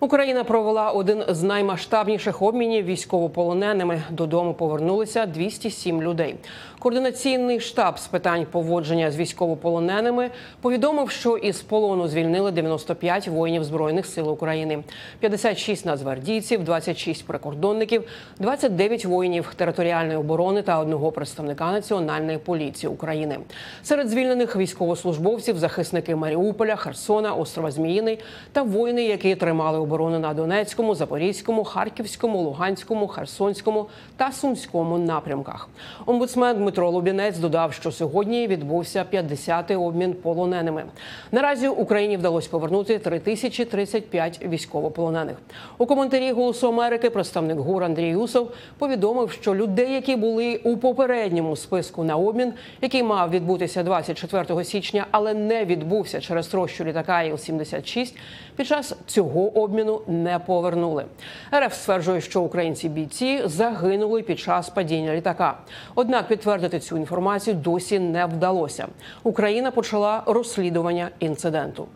Україна провела один з наймасштабніших обмінів військовополоненими. Додому повернулися 207 людей. Координаційний штаб з питань поводження з військовополоненими повідомив, що із полону звільнили 95 воїнів збройних сил України, 56 нацгвардійців, 26 прикордонників, 29 воїнів територіальної оборони та одного представника національної поліції України. Серед звільнених військовослужбовців захисники Маріуполя, Херсона, острова Зміїний та воїни, які тримали оборону на Донецькому, Запорізькому, Харківському, Луганському, Херсонському та Сумському напрямках. Омбудсмен Дмитро Лубінець додав, що сьогодні відбувся 50-й обмін полоненими. Наразі Україні вдалося повернути 3035 військовополонених. У коментарі Голосу Америки представник ГУР Андрій Юсов повідомив, що людей, які були у попередньому списку на обмін, який мав відбутися 24 січня, але не відбувся через трощу літака Іл-76, під час цього обміну не повернули. РФ стверджує, що українці бійці загинули під час падіння літака. Однак підтвердити цю інформацію досі не вдалося. Україна почала розслідування інциденту.